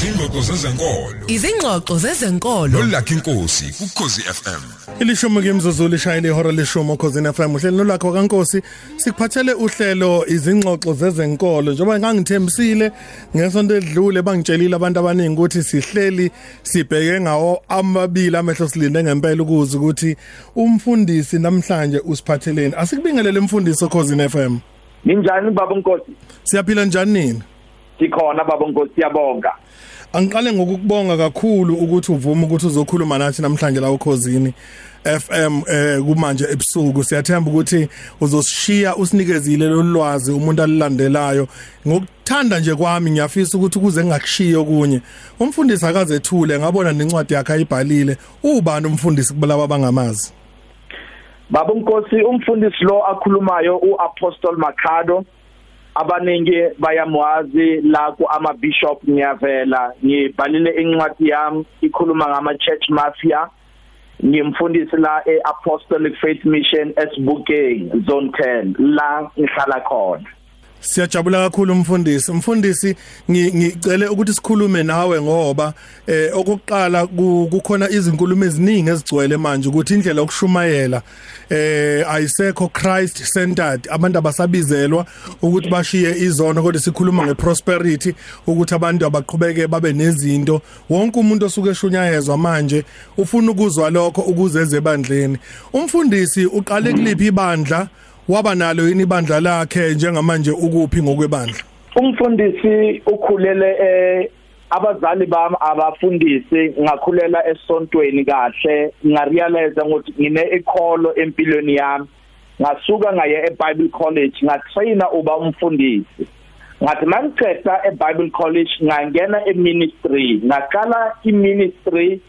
izingxoxo zezenkolo. Izingxoxo zezenkolo. Nolakha inkosi kukhosi FM Ilishumi kimzuzu lishayile ihora leshumi ukhosini FM uhlelo nolakho kaNkosi sikuphathele uhlelo izingxoxo zezenkolo. Njengoba ngangithembisile ngesonto edlule bangitshelile abantu abaningi ukuthi sihleli sibheke ngawo amabili amehlo silinde ngempela ukuze ukuthi umfundisi namhlanje usiphatheleni. Asikubingelele umfundisi ukhosini FM Ninjani baba Nkosi? siyaphila njani nini Sikhona baba Nkosi siyabonga. Angiqale ngokukubonga kakhulu ukuthi uvume ukuthi uzokhuluma nathi namhlanje la ukhosini FM eh kumanje ebusuku. Siyathemba ukuthi uzosishiya usinikezile lolwazi umuntu alilandelayo. Ngokuthanda nje kwami ngiyafisa ukuthi kuze ngingakushiya okunye. Umfundisi akazethule ngabona nencwadi yakhe ayibhalile. Ubani umfundisi kubalawa bangamazi Baba Nkosi umfundisi lo akhulumayo uApostle Makhado. Abaningi bayamwazi la ku ama bishop ngiyavela ngibhalile incwadi yami ikhuluma ngama church mafia. Ngimfundisi la eApostolic Faith Mission eSbukeng zone 10 la ngihlala khona. Siyajabula kakhulu umfundisi. Umfundisi ngicele ukuthi sikhulume nawe ngoba eh okokuqala kukhona izinkulumo eziningi ezigcwele manje ukuthi indlela yokushumayela eh ayisekho Christ centered. Abantu abasabizelwa ukuthi bashiye izono kodwa sikhuluma ngeprosperity ukuthi abantu abaqhubeke babe nezinto. Wonke umuntu osuke eshunyayezwa manje ufuna ukuzwa lokho ukuze ezebandleni umfundisi uqale kuliphi ibandla? Waba nalo yini ibandla lakhe njengamanje ukuphi ngokwebandla? Umfundisi ukhulele eh abazali bami abafundisi ngakhulela esontweni kahle ngarealize ukuthi ngine ikholo empilweni yami. Ngasuka ngaye eBible College ngatraina uba umfundisi. Ngathi mangiceda eBible College ngangena eministry ngaqala iministry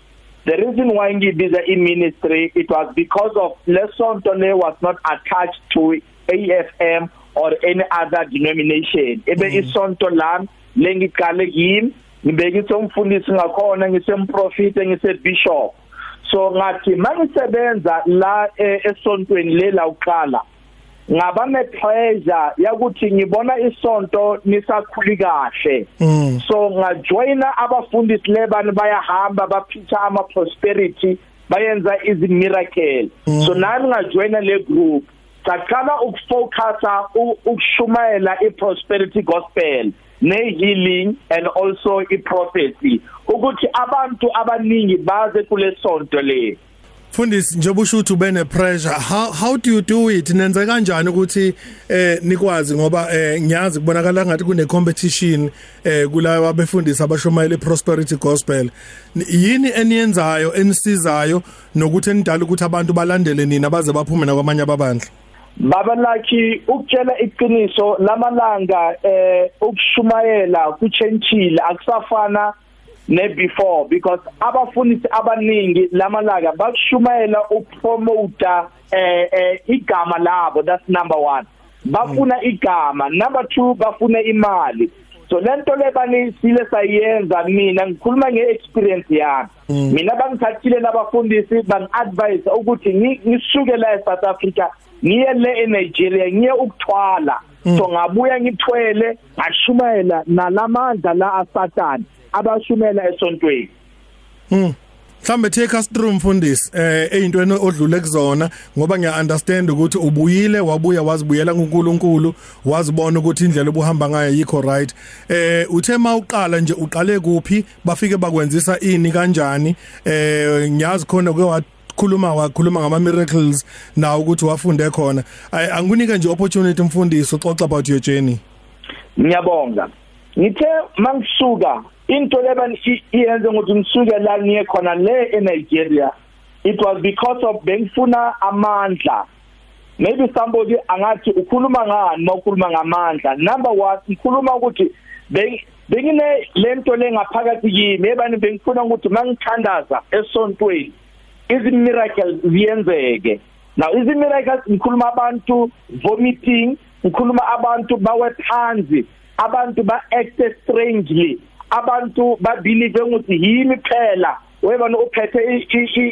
the reason why ngibiza i-ministry it was because of lesonto le was not attached to AFM or any other denomination ebe mm. isonto lami lengiqale kimi ngibekise umfundisi ngakhona ngisemprofite ngisebishop so ngathi mangisebenza la e, esontweni lela uqala ngaba ne pleasure yakuthi ngibona isonto nisakhuli kahle. Mm. so ngajoina abafundisi lebani bayahamba baphicha ama prosperity bayenza izi miracle mm. so nami ngajoina le group. Saqala ukufocusa ukushumayela iprosperity gospel ne healing and also iprophecy. Ukuthi abantu abaningi baze kule sonto le. Fundisi njengoba usho ukuthi ube ne pressure. How how do you do it? Nenze kanjani ukuthi eh nikwazi? Ngoba eh ngiyazi kubonakala ngathi kune competition eh kulawa abefundisi abashomayele prosperity gospel. Yini eniyenzayo enisizayo nokuthi enidala ukuthi abantu balandele nina baze baphume nakwamanye ababandla? Baba lakhi ukutshela iqiniso lamalanga eh ukushumayela kuchentshile akusafana ne before because abafundisi abaningi lamalanga bakushumayela ukupromoter eh eh igama labo. That's number 1 bafuna igama. Number 2 bafuna imali. So lento lebani sile sayenza mina ngikhuluma ngeexperience yami. Mina bangithathile labafundisi bangiadvise ukuthi ngisuke la eSouth Africa ngiye le eNigeria ngiye ukuthwala. So ngabuya ngithwele ngashumayela nalamandla la aSatan abashumela esontweni. Mm. Mhlambe take us through mfundisi eh eyintweni odlule kuzona ngoba ngiya understand ukuthi ubuyile wabuya wazibuyela kuNkulunkulu wazibona ukuthi indlela obuhamba ngayo yikho right. Eh uthe mawuqala nje uqale kuphi bafike bakwenzisa ini kanjani? Eh ngiyazi khona ke khuluma wakhuluma ngama miracles na ukuthi wafunde khona. Angunike nje opportunity mfundisi uxoxa about your journey. Ngiyabonga. Ngithe mangisuka into lebani iyenze ukuthi ngisuke la ngiye khona le eNigeria it was because of bengifuna amandla. Maybe somebody angathi ukhuluma ngani mawukhuluma ngamandla? Number 1 ngikhuluma ukuthi bengine lento lengaphakathi kimi ebani bengifuna ukuthi mangithandaza esontweni izi miracles ziyenzeke. Now izi miracles ngikhuluma abantu vomiting ngikhuluma abantu bawe phansi abantu ba act strangely. Abantu ba believe ukuthi yimi phela. Webona uphethe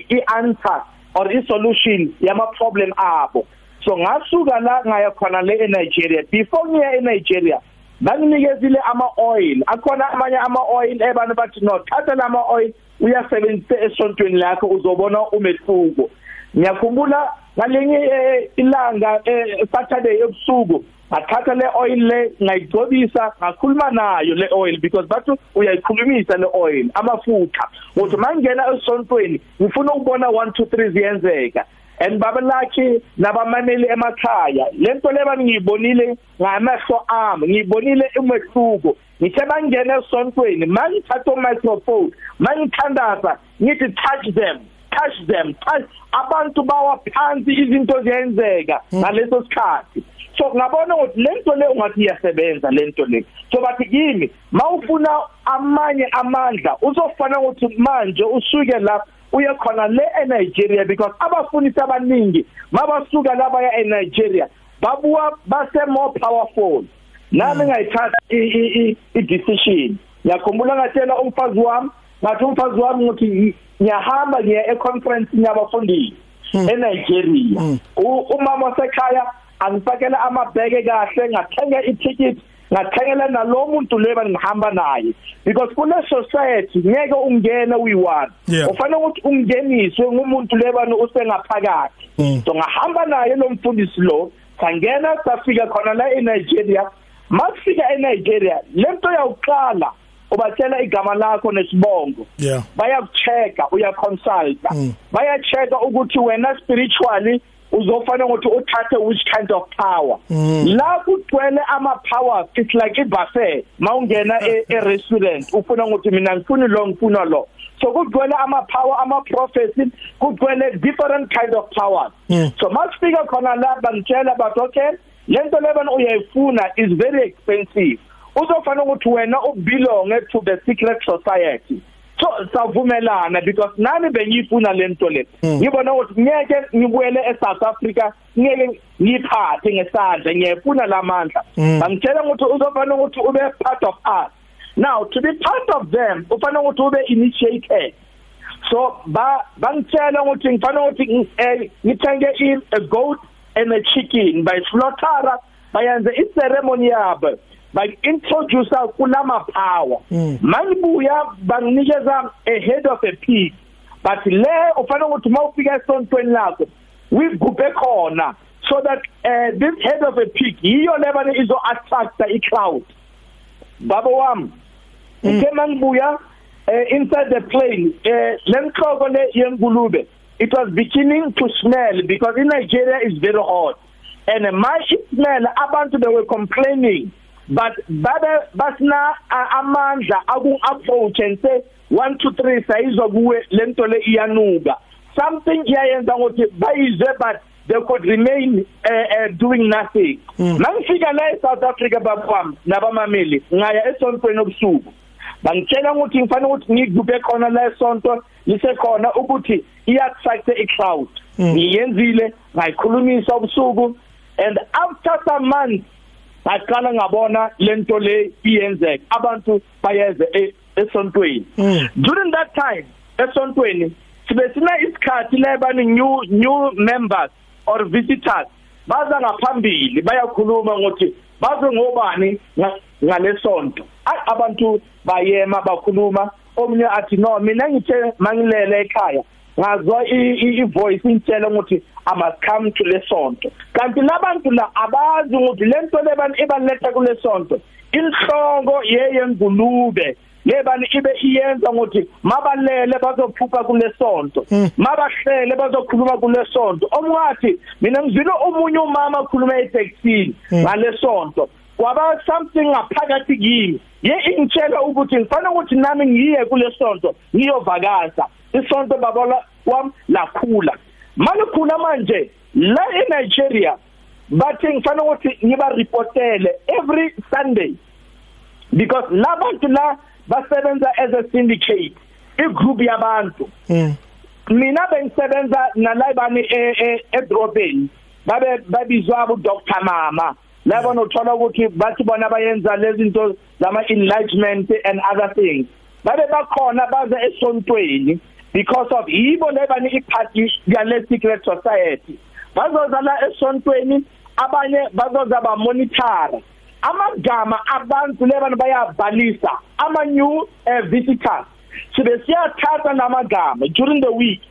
i-answer or i-solution yama problem abo. So ngasuka la ngaya khona le eNigeria. Before ngiya eNigeria banginikezile ama oil akhona amanye ama oil ebanu bathi no thatha lama oil uyasebenzisa esontweni lakho uzobona umehluko. Ngiyakhumbula ngalinye eh, ilanga eh, Saturday ebusuku ngathatha le oil le ngayigcobisa ngakhuluma nayo le oil because bathu uyayikhulumisa le oil amafutha. Ukuthi mangena esontweni ngifuna ukubona 1 2 3 ziyenzeka. And baba lakhe nabamameli emakhaya lento le bani ngiyibonile ngamehlo ami ngiyibonile umehluko. Ngithe bangena esontweni mangithatha microphone mangithandaza ngithi touch them. Touch them touch abantu bawaphansi izinto ziyenzeka ngaleso sikhathi. So ngabona ukuthi lento le ungathi iyasebenza lento le. So bathi kimi mawufuna amanye amandla uzofana ukuthi manje usuke la uye khona le eNigeria because abafundisi abaningi mabasuka la baya eNigeria babuwa base more powerful. Nami ngayithatha i decision. Ngiyakhumbula ngatshela umfazi wami ngathi umfazi wami ukuthi ngiyahamba ngiya e-conference yabafundisi eNigeria. Umama wasekhaya angifakela amabheke kahle ngathenga i-ticket ngathengela nalo muntu leba ngihamba naye. Because kule society ngeke ungene uyi-one. Ufanele ukuthi ungeniswe ngumuntu lebani usengaphakathi. Mm. so ngahamba naye lo mfundisi lo sangena safika khona la eNigeria. Masifika eNigeria lento yawuqala ubatshela igama lakho nesibongo. Yeah. Bayakuchecka uyaconsulta. Mm. bayachecka ukuthi wena spiritually uzofana ukuthi uthathe which kind of power. Mm. la kugcwele ama powers it's like ibase mawungena e, e restaurant ufuna ukuthi mina ngifuna lo ngifuna lo. So kugcwele ama power ama prophecy kugcwele different kind of powers. Mm. so masifika khona la bangitshela bathi okay lento lebona uyayifuna is very expensive. Uzofana ukuthi wena ubelong to the secret society. So savumelana because nami bengifuna lento le. Mm. ngibona ukuthi ngeke ngibuyele eSouth Africa ngeke ngiphathe ngesandla ngiyafuna lamandla bangitshela ukuthi uzofana ukuthi ube part of us. Now to be part of them ufana ukuthi ube initiated. So ba bangitshela ukuthi ngifana ukuthi eh, ngithenge a goat and a chicken. By slaughter bayenze i ceremony yabo. By introduce kulama power Mm. mangibuya banginikeza a head of a pig but le ufana ukuthi mawufika esontweni lakho wigubhe khona so that uh, this head of a pig yiyo lebani izo attract i crowd baba wami ngike mangibuya uh, inside the plane uh, le yengulube it was beginning to smell because in Nigeria is very hot. And my smell abantu they were complaining but babe basina uh, amandla aku approach and say 1 2 3 sayizwa kuwe lento le iyanuka. Something iyayenza ukuthi bayizwe but they could remain uh, uh, doing nothing. Mangifika la eSouth Africa babam nabamameli ngaya esontweni obusuku bangitshela ukuthi ngifanele ukuthi ngigubhe khona la esonto lisekhona ukuthi iyaattract i-crowd ngiyenzile ngayikhulumisa ubusuku and after some months ngaqala ngabona lento le iyenzeka. Abantu bayeze e- esontweni. Mm. during that time esontweni sibe sina isikhathi lebani new new members or visitors baza ngaphambili bayakhuluma ukuthi baze ngobani nga- ngalesonto Ay, abantu bayema bakhuluma. Omunye athi no mina ngithe mangilele ekhaya. Ngazwa ivoice intshela ukuthi come to lesonto kanti labantu la abazi ukuthi lento lebani ibaletha kulesonto inhloko yeyengulube lebani ibe iyenza ukuthi mabalele bazophupha kulesonto mabahlele bazokhuluma kulesonto omwathi mina ngizwile omunye umama akhuluma eTexini ngalesonto kwaba something ngaphakathi kimi. Ye ingitshela ukuthi ngifanele ukuthi nami ngiye kulesonto ngiyovakasa isonto babola wam lakhula malikhula manje la eNigeria bathi ngifanele ukuthi ngiba reportele every sunday. Because labantu la basebenza as a syndicate igroup yabantu. Mm. mina bengisebenza nalabani edrobheni babe babizwa bu Dr Mama labo nothola ukuthi bathi bona bayenza lezi zinto zama enlargement and other things. Babe bakhona baze esontweni. Because of yibo lebani iparty yale secret society. Bazoza la esontweni abanye bazoza ba monitor amagama abantu lebana bayabhalisa ama new uh, visitors. Sibe siyathatha namagama during the week.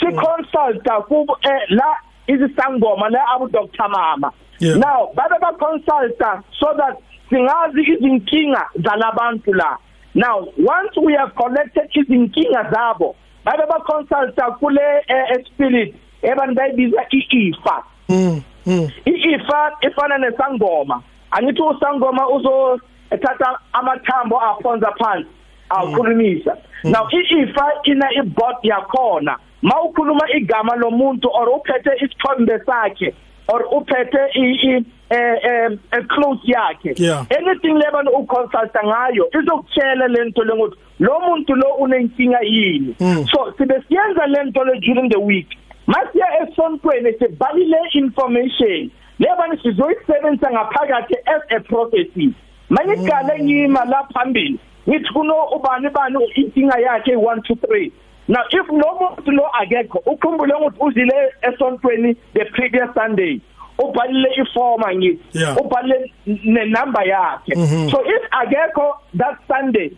Si consulta kubo eh, la izisangoma la abu Dr Mama. Yeah. now babe ba consulta so that singazi izinkinga zalabantu la. Now once we have collected izinkinga zabo babe ba consulta kule eh, spirit ebantu bayibiza iifa mm mm iifa ifana nesangoma. Angithi usangoma uzo ethatha amathambo aphonza phansi awukhulumisa. Now iifa ina ibot yakhona. Mawukhuluma igama lomuntu or uphethe isithombe sakhe or uphethe i eh eh close yakhe. Yeah. anything lebani uconsulta ngayo izokutshela lento lengokuthi lo muntu lo unenkinga yini. Mm. so sibe siyenza lento le during the week. Masiya esontweni sibhalile information. Lebani sizoyisebenzisa ngaphakathi as a prophecy. Mangiqale ngima la phambili ngithi kuno ubani bani inkinga yakhe 1 2 3 now if lo muntu lo akekho ukhumbule ukuthi uzile esontweni the previous sunday. Ubhalile iforma ngithi Yeah. ubhalile ne number yakhe. Mhm. so if akekho that sunday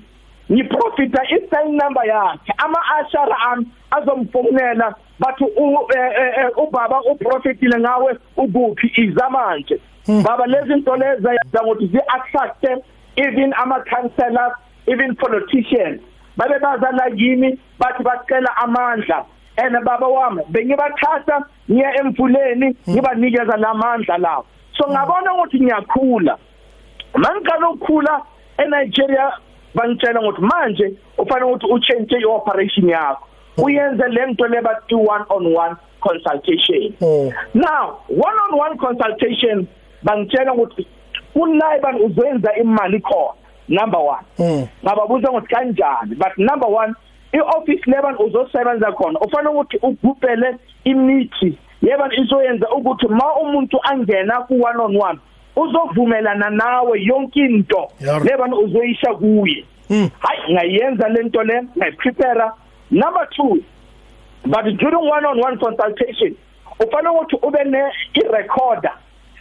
ngiprofita i-sign number yakhe. Ama-ashara ami azomfonela bathi u- eh, eh, eh, ubaba uprofitile ngawe ukuphi? Iza manje. Baba lezi zinto lezi zayenza ukuthi zi-attracte even ama-councellors even politicians. Babe bazala kimi bathi bacela amandla. And baba wami bengibathatha ngiye emfuleni ngibanikeza lamandla lawo so ngabona ukuthi ngiyakhula. Mangiqala ukukhula eNigeria bangitshela ukuthi manje ufanele ukuthi uchange ioperation yakho. Uyenze lento lebathi one on one consultation. Oh. now one on one consultation bangitshela ukuthi kulayiban uzoyenza imali khona? Number 1 Mm. ngababuza ukuthi kanjani? But number 1 ioffice leban uzosebenza khona ufanele ukuthi ugubhele imithi. Yeba izoyenza ukuthi ma umuntu angena ku one on one uzovumelana nawe yonke into Yar. leban uzoyisha kuye. Mm. hayi ngayenza lento le ngayiprepare number 2 but during one on one consultation ufanele ukuthi ube ne i-recorder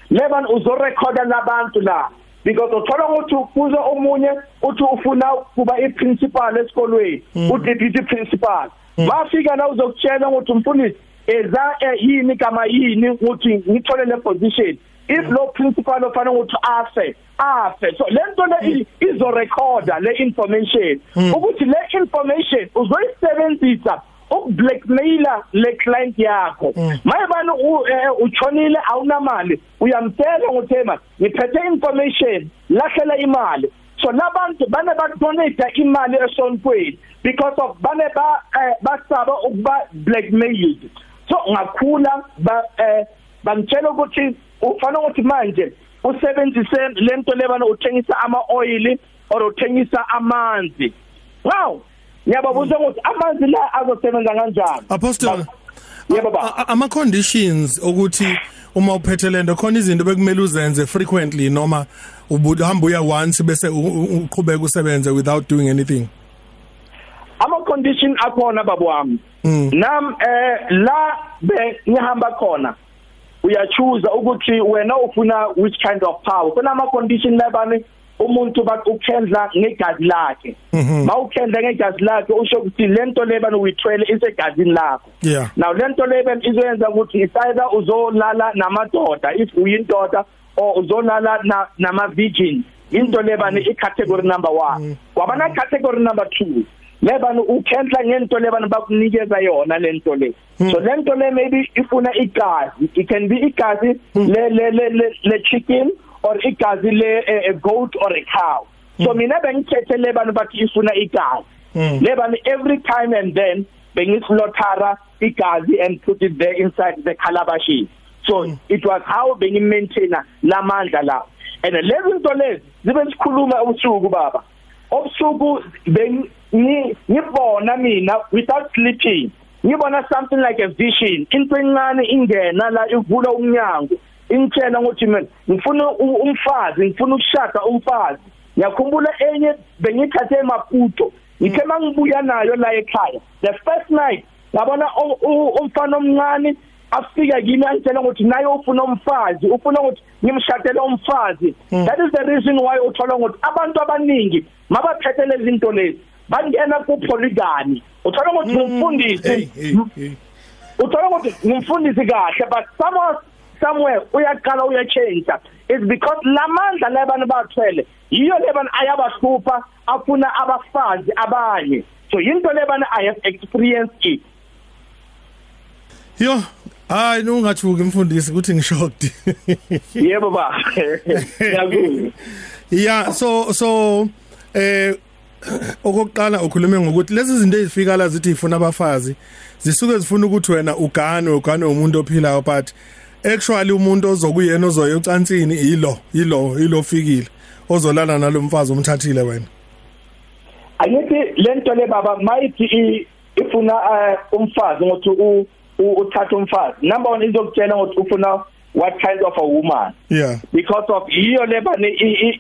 leban uzorecorda labantu la. Because uthola ukuthi kuze omunye uthi ufuna kuba i-principal esikolweni u-deputy principal. Bafika la uzokutshela ukuthi mfundisi eza eh, yini kama yini ukuthi ngithole le position? If lo principal ofana ukuthi afe afe. So lento le izorecorda le information. Ukuthi le information uzoyisebenzisa ukublackmaila le client yakho. Mayibani uchonile awunamali? Uyamtshela ukuthi ema ngiphethe information lahlela imali. So labantu bane badonate imali esontweni because of bane ba eh, basaba ukuba blackmailed. So ngakhula ba eh, bangitshela ukuthi ufanele ukuthi manje usebenzise lento lebana uthengisa ama oil or uthengisa amanzi. Wow! Ngiyababuza ukuthi amanzi la azosebenza kanjani? Apostle yebo baba a- a- ama conditions ukuthi uma uphethe lento khona izinto bekumele uzenze frequently noma ubuhamba uya once bese u- u- uqhubeka usebenze without doing anything? Ama condition akhona babu wami. Mm. nam eh la be ngihamba khona uyachuza ukuthi wena ufuna which kind of power? Kuna ama condition labani umuntu bathi ukhendla negazi lakhe. Mhm. mawukhendla ngegazi lakhe usho ukuthi lento lebani uyithwele isegazini lakho. Yeah. Now lento leben izoyenza ukuthi isayida uzolala namadoda if uyindoda or uzolala na nama virgin into lebani icategory number 1 wabana category number 2 lebani ukhendla ngento lebani bakunikeza yona lento le. So lento le maybe ifuna igazi. It can be igazi le le le le, le chicken or igazi le a, a goat or a cow. So mina bengithethe lebani bathi ifuna igazi. Mm. lebani every time and then bengislaughter igazi and put it there inside the calabash so mm. it was how bengi maintain lamandla la. And lezi zinto lezi zibe sikhuluma ubusuku baba. Obusuku bengi ngibona mina without sleeping ngibona something like a vision. Into encane ingena la ivula umnyango. Ingitshela ukuthi mina ngifuna umfazi ngifuna ukushada umfazi. Ngiyakhumbula enye bengithathe emaputo ngithe mangibuya nayo la ekhaya. The first night ngabona umfana omncane afika kimi angitshela ukuthi naye ufuna umfazi ufuna ukuthi ngimshadele umfazi. That is the reason why uthola ukuthi abantu abaningi mabaphethe lezi zinto lezi. Bangena ku polygamy uthola ukuthi hey ngumfundisi uthola ukuthi ngumfundisi kahle but somewhere somewhere uyaqala uyachange is because lamandla lebani bathwele yiyo lebani ayabahlupha afuna abafazi abanye. So into lebani i have experienced it. Yo hayi ungathuki mfundisi ukuthi ngishocked yebo ba. Ngiyakuzwa. Yeah so so eh okokuqala ukhulume ngokuthi lezi zinto ezifika la zithi ifuna abafazi zisuke zifuna ukuthi wena ugane ugane umuntu ophilayo but actually umuntu ozokuyena ozoya ucansini yilo yilo yilo fikile. Ozolala nalomfazi umthathile wena. Angithi lento le baba mayithi ifuna eh, umfazi ngothi u- u- uthatha umfazi. Number 1 izokutshela ngokuthi ufuna what kind of a woman. Yeah. Because of yiyo le bani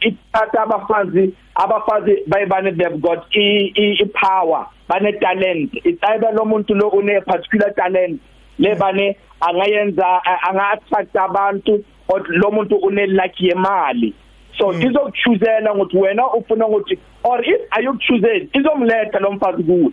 ithatha abafazi abafazi bayibani they've got i i- i power bane talent. Itayba lo muntu lo une particular talent. Le bani angayenza a- anga attract abantu or lo muntu une lucky yemali. So izokuchuzela ukuthi wena ufuna ukuthi or if ayukuchuzeli izomletha lo mfazi kuwe.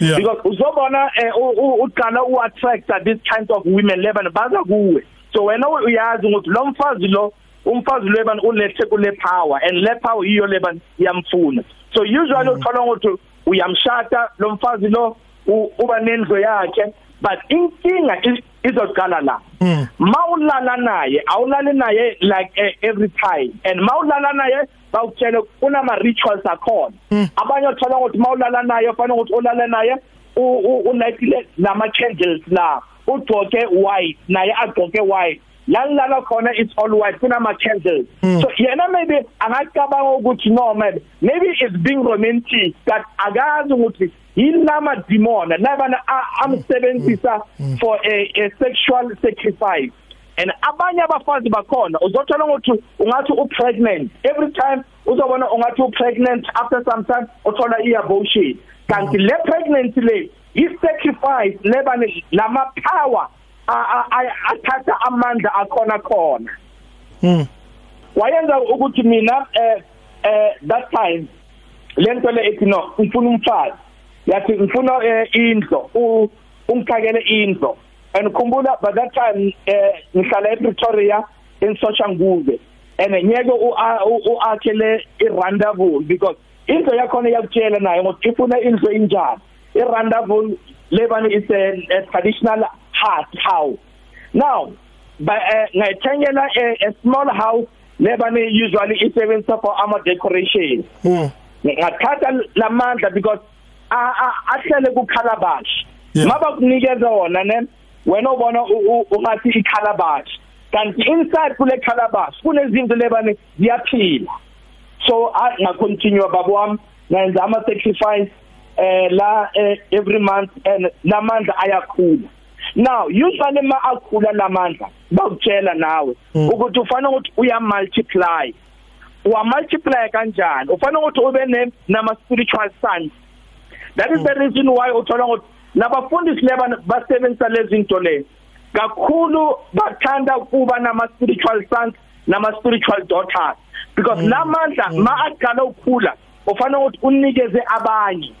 Yeah. Because uzobona eh, u- u- uqala uattract this kind of women leba baza kuwe. So wena uyazi ukuthi lo mfazi lo umfazi leba ulethe kule power and le power yiyo leba yamfuna. So usually uthola ukuthi uyamshata lo mfazi lo u- uba nendlo yakhe but inkinga i- izoqala la. Mm. mawulala naye awulali naye like uh, every time. And mawulala naye bawutshela kunama rituals akhona abanye uthola ukuthi mawulala naye fanele ukuthi ulale naye u- u- ulightile nama candles la. Ugcoke white naye agcoke white. La nilala khona it's all white kunama candles so yena maybe angacabanga ukuthi no maybe maybe it's being romantic but akazi ukuthi yilama demon labana amsebenzisa for a, a sexual sacrifice. And abanye abafazi bakhona uzothola ukuthi ungathi u pregnant every time uzobona ungathi u pregnant after some time uthola i abortion kanti le pregnancy le i sacrifice lebani lama power a- a- athatha amandla akhona khona. Mm. Wayenza ukuthi mina eh eh that time lento le ethi no ngifuna umfazi. Yathi ngifuna eh, indlo. U- ungithakele indlo. And khumbula by that time eh ngihlala ePretoria in Soshanguve. And ngeke u u- uakhele irandavul because indlo yakhona yakutshela naye ukuthi ifuna indlo injani irandavul lebani is a, a traditional hut house. Now by uh, ngayithengela a, a small house lebani usually isebenza for ama decoration. Mm ngathatha lamandla because a- a- ahlele ku calabash Yeah. maba kunikeza wona ne? Wena ubona u- u- ungathi i calabash kanti inside kule calabash kunezinto lebani ziyaphila. So a- nga continue babo wami ngenza ama sacrifice eh la eh, every month and lamandla ayakhula. Now usually ma akhula lamandla bakutshela nawe ukuthi ufanele ukuthi uya multiply wa multiply kanjani? Ufanele ukuthi ube ne nama spiritual sons. That is the reason why uthola ukuthi labafundisi leba basebenzisa lezi zinto le kakhulu bathanda kuba nama spiritual sons nama spiritual daughters. Because lamandla ma aqala ukukhula ufanele ukuthi unikeze abanye.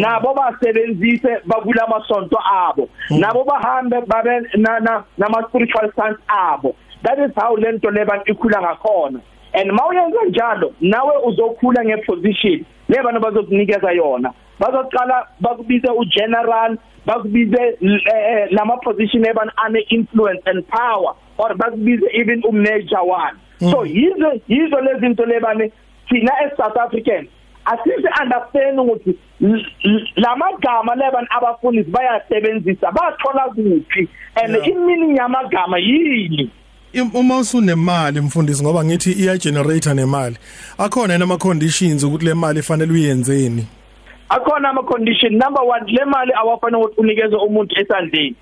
Nabo basebenzise bakula masonto abo. Nabo bahambe babe na- na- nama spiritual sons abo. That is how lento leba ikhula ngakhona. And mawuyenza njalo nawe uzokhula ngeposition lebana bazokunikeza yona. Bazoqala bakubize ugeneral bakubize eh, lama position ebani ane influence and power or bakubize even umanager one. So yizo yizo lezi zinto lebani thina as South Africans asisi understand ukuthi l- l- lamagama lebani abafundisi bayasebenzisa bathola kuphi? And Yeah. iminingi yamagama yini? Im- uma usunemali mfundisi ngoba ngithi iya generator nemali akhona yena ama conditions ukuthi le mali ifanele uyenzeni? Akhona ama condition number 1 le mali awafanele ukuthi unikeze umuntu esandleni.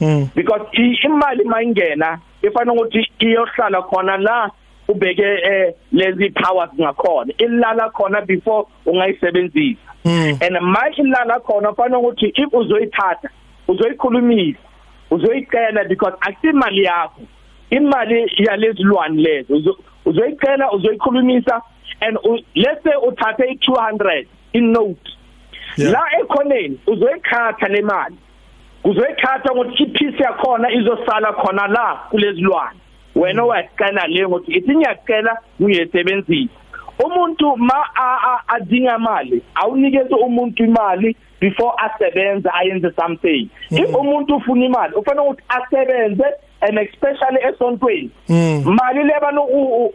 Mm because i- imali mayingena ifanele ukuthi iyohlala khona la ubeke eh, lezi powers ngakhona. Ilala khona before ungayisebenzisa. Mm. and manje ilala khona fanele ukuthi if uzoyithatha uzoyikhulumisa uzoyicela because akusimali yakho. Imali yalezilwane lezo uzoyicela uzoyikhulumisa and let's say uthathe i200 in note la ekhoneni uzoyikhatha le mali. Uzoyikhatha ngokuthi ipiece yakhona izosala khona la kulezilwane wena wayicela le ngokuthi ithi ngiyacela uyesebenzisa umuntu ma adinga imali awunikeze umuntu imali before asebenza ayenze something. If umuntu ufuna imali ufanele ukuthi asebenze and especially esontweni mali lebana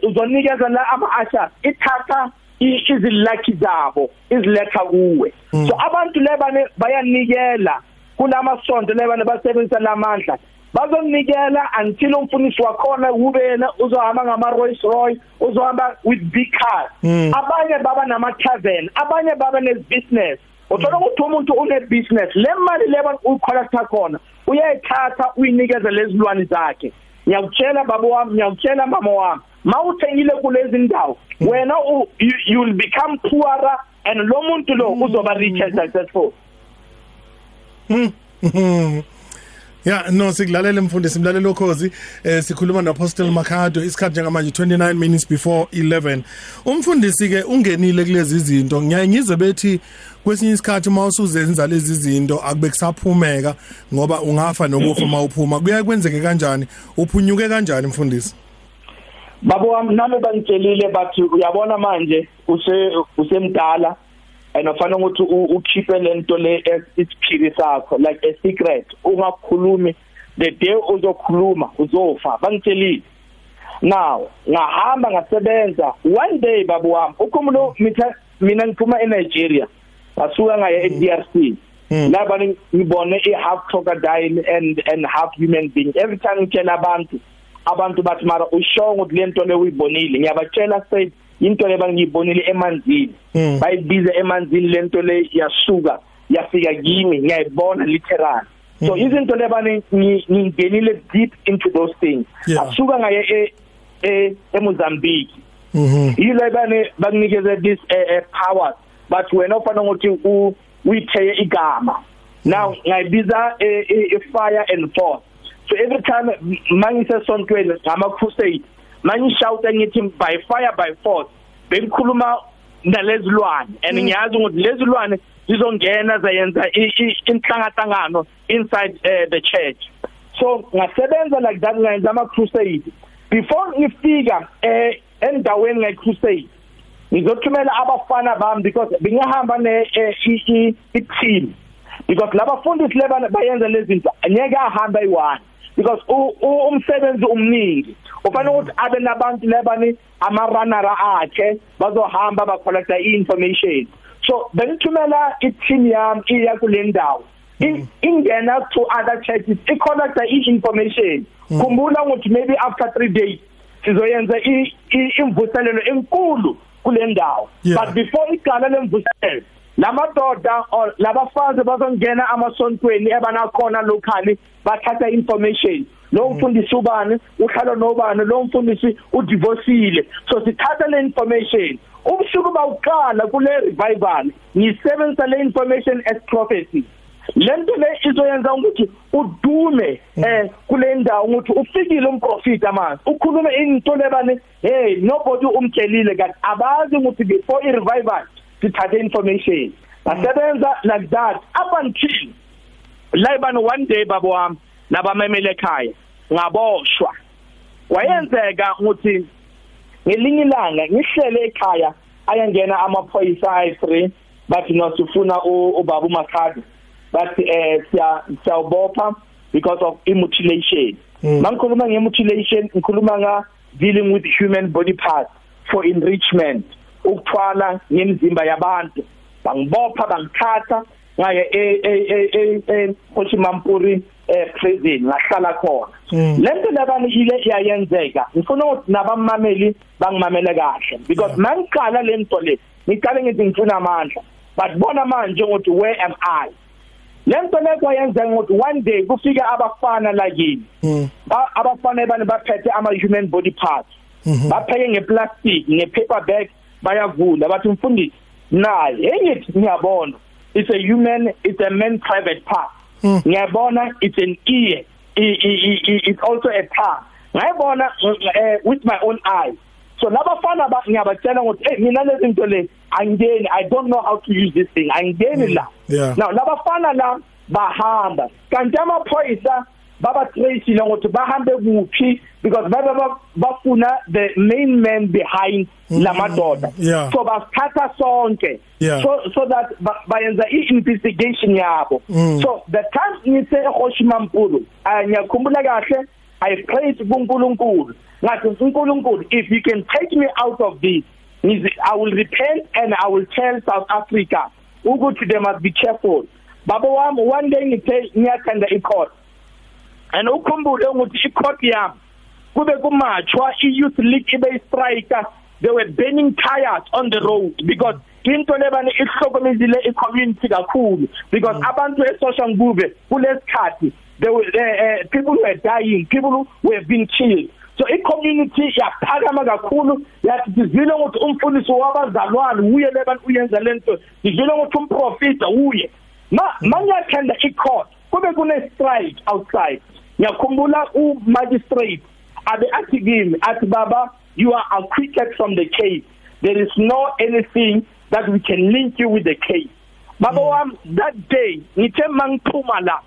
uzonikeza la ama ushers ithatha izilakhi zabo iziletha kuwe. So abantu lebane bayanikela kulamasonto lebane basebenzisa lamandla. Bazonikela until umfundisi wakhona ubena uzohamba ngama Rolls Royce uzohamba with big cars abanye baba nama tavern abanye baba ne business uthola ukuthi umuntu une business le mali leba uyicollecta khona uyayithatha uyinikeza lezilwane zakhe. Ngiyakutshela baba wami ngiyakutshela mama wami. Mawuthengile kulezi ndawo wena you will become poorer and lo muntu lo uzoba rich and successful. Ya no sikulalela mfundisi simlalela ukhozi eh sikhuluma no Apostle Makhado isikhathi njengamanje 29 minutes before 11 umfundisi ke ungenile kulezi izinto. Ngiyaye ngizwe bethi kwesinye isikhathi uma usuzenza lezi zinto akube kusaphumeka ngoba ungafa nokufa uma uphuma kuya kwenzeke kanjani? Uphunyuke kanjani mfundisi? Babo wami nami bangitshelile bathi uyabona manje use usemdala and ufana ukuthi ukhiphe lento le isiphiri sakho like a secret. Ungakhulumi the day uzokhuluma uzofa. Bangitshelile now ngahamba ngasebenza one day babu wami ukhumulo mitha mina ngiphuma eNigeria basuka ngaye eDRC laba ngibone i-half crocodile and and half human being. Every time ngitshela abantu abantu bathi mara usho ukuthi lento le uyibonile. Ngiyabatshela say into le bangiyibonile emanzini. Hmm. bayibiza emanzini lento le yasuka yafika kimi ngiyayibona literal. So Hmm. izinto lebane ngingenile deep into those things. Yeah. asuka ngaye e e eMozambique mhm yilo bane bakunikeze this uh, uh, powers but wena ufana ukuthi u- uyitheye igama. Now ngayibiza eh, eh, eh, fire and force. So every time mangise sontweni ngama crusade mangishouta ngithi by fire by force bengikhuluma nalezilwane. And ngiyazi ukuthi lezilwane zizongena zayenza i- i- inhlangahlangano inside uh, the church. So ngasebenza like that ngayenza ama crusade before ngifika eh endaweni nge crusade ngizothumela abafana bami because bengihamba ne eh, i- i- i team. Because labafundisi leba bayenza lezi zinto ngeke ahamba eyi-one because u- u- umsebenzi umningi. Ufanele ukuthi abe nabantu lebani ama-runnera akhe bazohamba bacollecta i-information. So bengithumela i-team yami iya kule ndawo. In- ingena to other churches i-collecta i-information. Khumbula ukuthi maybe after three days sizoyenza i- i- imvuselelo enkulu kule ndawo. Yeah. but before iqala lemvuselelo lamadoda or labafazi bazongena amasontweni ebanakhona locally bathatha information. Lo mfundisi ubani uhlala nobani lo mfundisi udivorceile so sithatha le information. Ubusuku bawuqala kule revival ngisebenzisa le information as prophecy. Lento le izoyenza ukuthi udume eh kule ndawo ukuthi ufikile umprofita manje ukhulume into lebane hey nobody umtshelile kanti abazi ukuthi before i revival sithathe information. Basebenza like that. Up until laibani one day babo wami nabamemele ekhaya ngaboshwa. Wayenzeka ukuthi ngelinye ilanga ngihlele ekhaya ayangena amaphoyisa ayi3 bathi nosifuna ubaba uMakhadi bathi eh siya siyabopha because of mutilation mangikhuluma ngemutilation ngikhuluma nga dealing with human body parts for enrichment. Ukuthwala ngemizimba yabantu. Bangibopha bangithatha ngaye e e e e Hoshimampuri eh prison ngahlala khona. Lento labani ile iyayenzeka. Ngifuna ukuthi nabamameli bangimamele kahle. Because mangiqala lento le ngiqale ngithi ngifuna amandla. But bona manje ukuthi where am i? Lento le kwayenza ukuthi one day kufika abafana la yini? Ba- abafana ebani baphethe ama human body parts. Bapheke ngeplastic ngepaper bag bayavula bathi mfundisi naye engithi ngiyabona. It's a human it's a man private part. Ngiyabona it's an ear. It's also a tongue. Ngayibona eh, with my own eyes. So labafana ba ngiyabatshela ukuthi hey mina lezi zinto le angeni. I don't know how to use this thing. Angeni la. Yeah. now labafana la bahamba. Kanti amaphoyisa baba trace lo ukuthi bahambe kuphi? Because babe ba- bafuna the main man behind lamadoda. Yeah. so basithatha sonke. Yeah. so so that ba- bayenza i-investigation yabo. So the time ngise eHoshimampulu ngiyakhumbula kahle i prayed kuNkulunkulu. Ngathi uNkulunkulu if you can take me out of this ngizi- i will repent and i will tell south africa ukuthi they must be careful. Baba wami one day ngithe ngiyathanda icourt. And ukhumbule ukuthi icourt yami kube kumachwa i-youth league ibe striker they were burning tires on the road because into lebani ihlokomezile i-community kakhulu. Because abantu esosha ngube kulesikhathi they were uh, uh, people were dying people were being killed. So i-community yaphakama kakhulu yathi sizile ukuthi umfundisi wabazalwane uye lebani uyenza lento sizile ukuthi umprofita uye. Ma manyathanda i-court kube kune strike outside. Ngiyakhumbula u-magistrate abe athi kimi athi baba you are acquitted from the case. There is no anything that we can link you with the case. Baba mm. wami that day ngithe mangiphuma la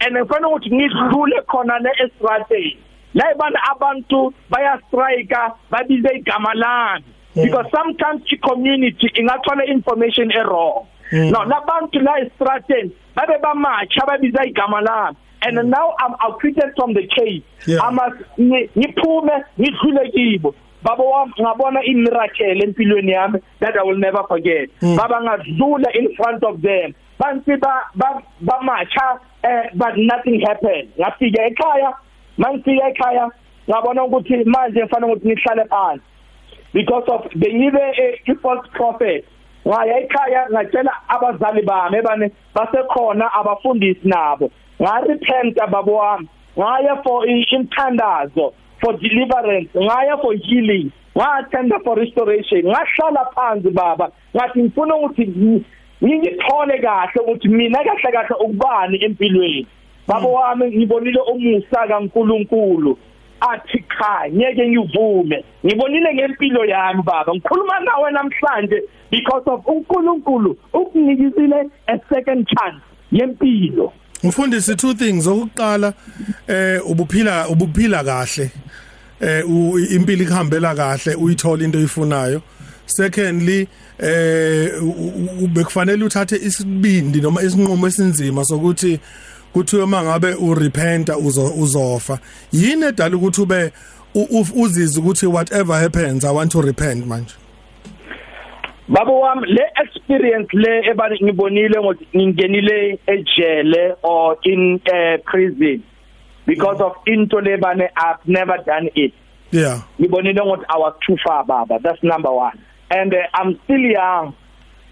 and ngifana ukuthi ngidlule khona le estrategi la ibana abantu baya strike babize igama lami. Because sometimes i community ingathola information error. errong mm. no labantu la estrategi babe bamacha babiza igama lami and now I'm acquitted from the case Yeah. I must ngi- ngiphume ngidlule kibo. Baba wami ngabona i miracle empilweni yami that I will never forget. Baba ngadlula in front of them. Bansi ba ba bamacha eh, but nothing happened. Ngafika ekhaya mangifika ekhaya ngabona ukuthi manje kufanele ukuthi ngihlale phansi. Because of bengibe a false prophet. Ngaya ekhaya ngacela abazali bami ebane basekhona abafundisi nabo. Ngarepenta babo wami. Ngaya for i- imthandazo for deliverance ngaya for healing. Ngathanda for restoration. Ngahlala phansi baba. Ngathi ngifuna ukuthi ngi- ngingithole kahle ukuthi mina kahle kahle ukubani empilweni. Babo wami ngibonile umusa kaNkuluNkulu. Athi cha ngeke ngivume. Ngibonile ngempilo yami baba. Ngikhuluma nawe namhlanje because of uNkulunkulu ukunikizile a second chance yempilo. Mfundisi two things. Okuqala eh ubuphila ubuphila kahle. Eh impilo ikhambela kahle uyithola into oyifunayo. Secondly eh bekufanele uthathe isibindi noma isinqumo esinzima sokuthi kuthiwe mangabe urepenta uzo uzofa. Yini edala ukuthi ube uzizwe ukuthi whatever happens i want to repent manje? Babo wami le experience le ebani ngibonile ngokuthi ngingenile ejele or in uh, prison because of into lebane I've never done it. Yeah. Ngibonile ukuthi I was too far baba. That's number 1 and uh, I'm still young.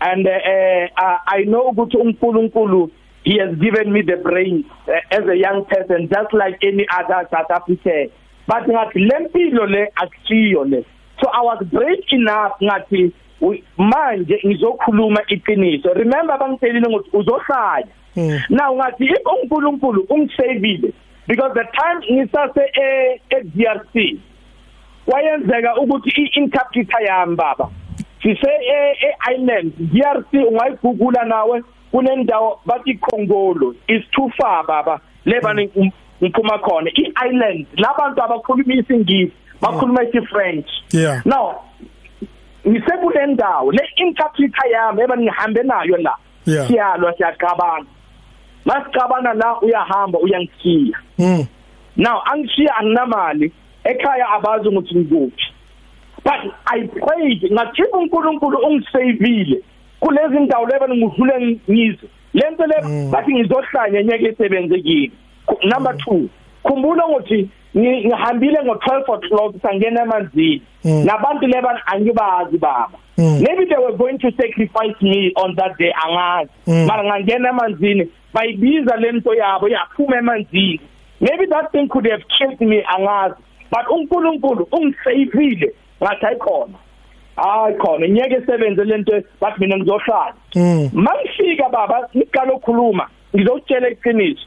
And uh, uh, I know ukuthi uNkulunkulu he has given me the brain uh, as a young person just like any other South African. But ngathi lempilo le akusiyo le. So I was brave enough ngathi manje ngizokhuluma iqiniso. Remember bangitshelile ukuthi uzohlanya. Now ngathi if uNkulunkulu ungisavile because the time ngisase e e DRC kwayenzeka ukuthi i-interpreter yami baba sise e-island DRC ungayigugula nawe kunendawo bathi Khongolo is too far baba leba ni- ngiphuma khona. I-island labantu abakhuluma isingisi bakhuluma isi-French yeah. Now ngisekule ndawo le interpreter yami eba ngihambe nayo la Yeah. siyalwa siyaqabana masicabana la uyahamba uyangishiya mm now angishiya anginamali ekhaya abazi ukuthi ngikuphi. But i prayed ngathi uNkulunkulu ungisavile kulezi ndawo leba ngidlule ngizo lento le bathi ngizohlanya nyeke isebenze kimi Khu- number 2 khumbula ukuthi ngi- ngihambile ngo12 o'clock sangena emanzini. Mm. nabantu leba angibazi baba. Mm. maybe they were going to sacrifice me on that day angazi. Mm. mara ngangena emanzini bayibiza lento yabo yaphuma emanzini. Maybe that thing could have killed me angazi. But uNkulunkulu ungisavile ngathi ayikhona hayi khona ngeke isebenze lento bathi mina ngizohlala. Mm. Mangifika baba ngiqala ukukhuluma ngizokutshela iqiniso.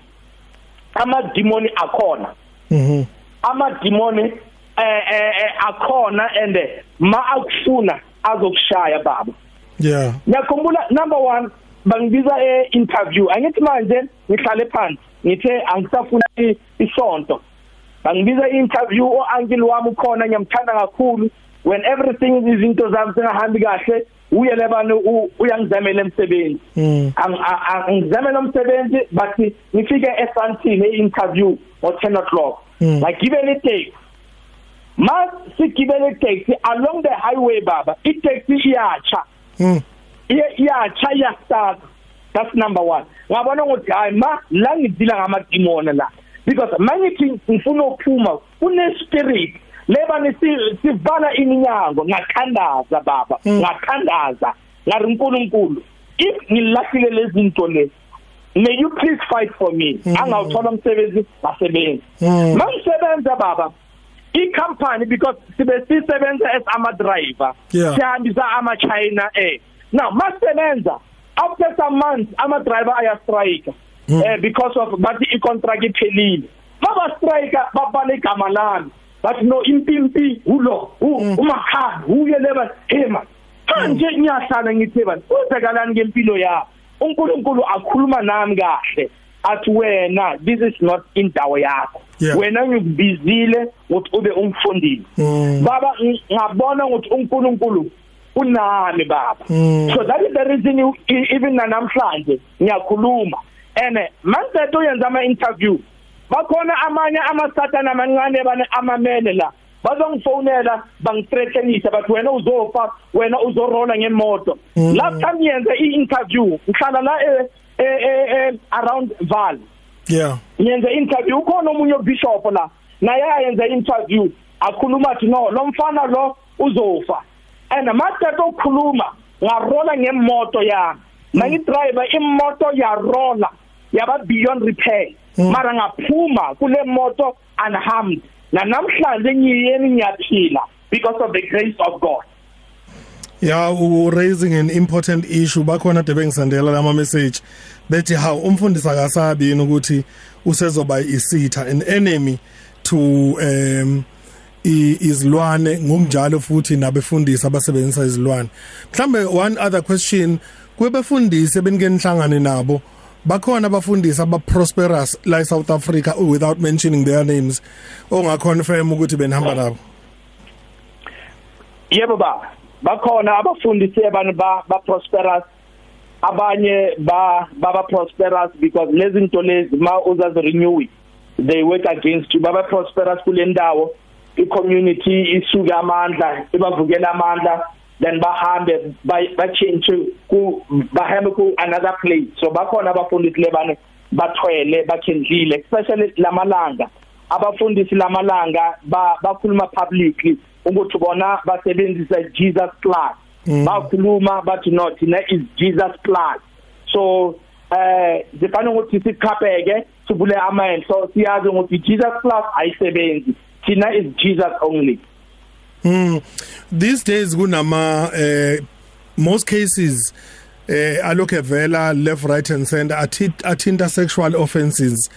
Ama demon akhona. Mhm. Ama demon eh eh akhona and ma akufuna azokushaya baba. Yeah. Ngiyakhumbula number 1 bangibiza e interview angithi manje ngihlale phansi ngithe angisafuna isonto. Bangibiza interview o uncle wami ukhona ngiyamthanda kakhulu. When everything izinto zami zingahambi kahle uye lebani uyangizamela emsebenzi. Angizamela umsebenzi but ngifike eSantini einterview ngo10 o'clock. Ngigibele itaxi ma sigibele itaxi along the highway baba itaxi iyacha iyacha iyastart that's number 1 ngabona ukuthi hayi ma la ngidila ngamadimona la. Because mangithi ngifuna ukuphuma kune spirit leba nisivala iminyango. Ngakhandaza baba. Hmm. ngakhandaza. Ngari uNkulunkulu if ngilahlile lezi zinto lezi may you please fight for me. Hmm. angawuthola umsebenzi basebenzi Mm. mangisebenza baba i-company because sibe sisebenza as ama driver Yeah. sihambisa ama China air now masebenza after some months ama driver aya strike eh because of bathi i-contract iphelile baba strike babale igama lami. Bathi no impimpi ulo umakhanda uye leba ema manje ngiyahlala ngithi bani uzekalani ngempilo yakho uNkulunkulu akhuluma nami kahle athi wena this is not indawo yakho. Wena ngikubizile ukuthi ube umfundisi. Mm. baba ng- ngabona ukuthi uNkulunkulu unami baba. Mm. so that is the reason you, even namhlanje ngiyakhuluma. And mangisethe uyenza ama interview bakhona amanye amasathana amancane bane amamele la. Bazongifonela bangithreatenisa bathi wena uzofa wena uzorola ngemoto. Mm. last time yenze i-interview ngihlala la eh, eh, eh, eh, around Val. Yeah. Yenze interview ukhona omunye bishop la naye ayenze interview akhuluma athi no lo mfana lo uzofa. And mathatha ukukhuluma ngarola ngemoto yami. Mangi driver imoto yarola yaba beyond repair. Mara ngaphuma kule moto unharmed. Na namhlanje ngiyeni ngiyaphila because of the grace of God. Yeah u raising an important issue. Bakhona de bengisandela lama message. Bethi how umfundisi akasabi yini ukuthi usezoba isitha an enemy to um i- izilwane ngokunjalo futhi nabefundisi abasebenzisa izilwane. Mhlambe one other question. Kwebefundisi ebengenhlangane nabo bakhona abafundisi aba prosperous la eSouth Africa without mentioning their names. Ongaconfirm ukuthi benihamba nabo. Yebo baba bakhona abafundisi abantu ba ba prosperous abanye ba baba prosperous because lezi zinto lezi ma uzazi renew they work against you. Baba prosperous kule ndawo i community isuka amandla ibavukela amandla. Then bahambe ba change ku bahambe ku another place. So bakhona abafundisi lebane bathwele bakhendlile especially lamalanga. Abafundisi lamalanga bakhuluma publicly ukuthi bona basebenzisa Jesus plus. Bakhuluma bathi no thina is Jesus plus. So eh zifana ukuthi sikhapheke sibule amen so siyazi ukuthi Jesus plus ayisebenzi thina is Jesus only. Mm. These days kunama eh most cases eh alokhe vela left right and center athinta sexual offenses.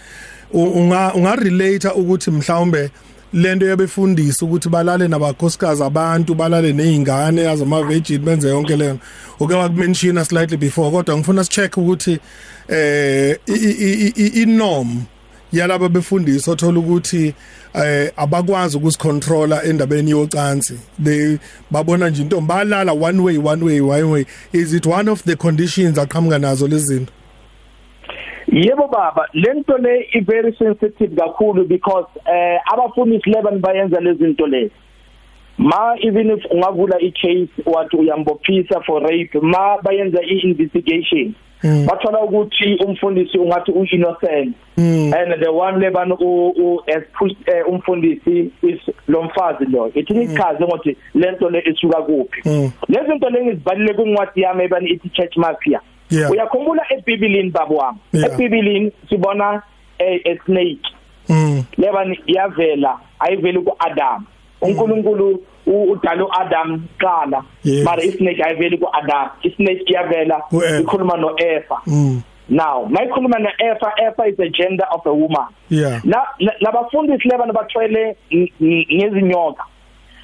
Unga unga relate ukuthi mhlawumbe lento yabefundisa ukuthi balale nabakhosikazi abantu balale nezingane azama virgin benze yonke leyo uke wakumention slightly before kodwa ngifuna sicheck ukuthi eh i norm yalabo befundisa othola ukuthi eh abakwazi ukusicontrola endabeni yocansi. They babona nje into balala one way one way one way. Is it one of the conditions aqhamuka nazo lezinto Yebo baba. Lento le i very sensitive kakhulu because eh abafundisi lebani bayenza lezi zinto lezi ma even if ungavula i case wathi uyambophisa for rape ma bayenza i investigation bathola ukuthi umfundisi ungathi u innocent and the one lebani u as pushed umfundisi is lo mfazi lo. Ithi ichaze ukuthi lento le isuka kuphi. Lezi zinto lengizibalile kwincwadi yami ebani ithi church mafia. Uyakhumbula eBhayibhelini babo wami? eBhayibhelini sibona a, a snake. Mm. Leba yavela ayiveli kuAdam. uNkulunkulu udala uAdam qala Yes. mara isnake ayiveli kuAdam isnake iyavela Ku-Eva. ikhuluma noEva mm. Now mayikhuluma na Efa Efa is a gender of a woman. Yeah. La labafundisi leba nabathwele ngezinyoka.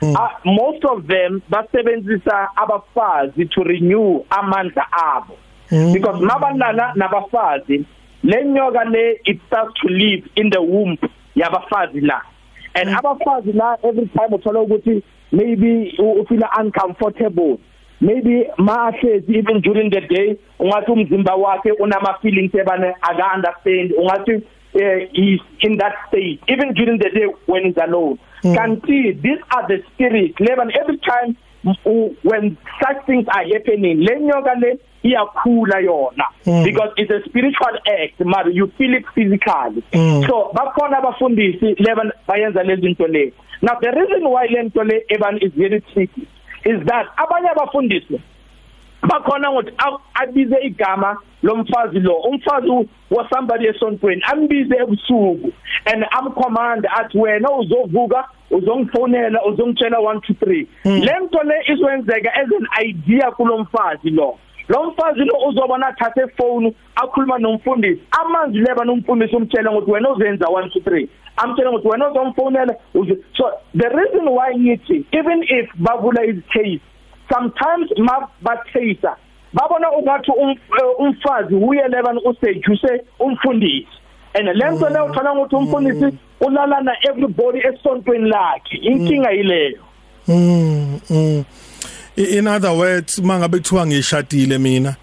Uh, most of them basebenzisa abafazi to renew amandla abo. Mm. because mabalala nabafazi lenyoka le it starts to live in the womb yabafazi la and abafazi la every time uthola ukuthi maybe u feel uncomfortable maybe mahlezi even during the day ungathi umzimba wakhe unama feelings ebane aka understand ungathi uh, he's in that state even during the day when he's alone mm. kanti these are the spirits leban every time when such things are happening lenyoka le iyakhula yona. Mm. because it's a spiritual act mara you feel it physically. Mm. so bakhona abafundisi leban bayenza lezi zinto lezi now the reason why lento le eban is very tricky is that abanye abafundisi bakhona ukuthi abize igama lomfazi lo. Umfazi wa somebody esontweni ambize ebusuku and amcommand athi wena uzovuka uzongifonela uzongitshela 1 2 3 lento le izwenzeka as an idea kulomfazi lo. Lo mfazi lo uzobona athathe ifone akhuluma nomfundisi. Amanzi leba nomfundisi umtshela ukuthi wena uzenza 1 2 3 amtshela ukuthi wena uzomfonela so the reason why ngithi even if bavula his case sometimes ma bathesa babona ungathi um, umfazi uye leba usejuse umfundisi. And lento le uthola ukuthi umfundisi ulala na everybody esontweni lakhe inkinga yileyo. Mm, mm. In other words mangabe kuthiwa ngishadile mina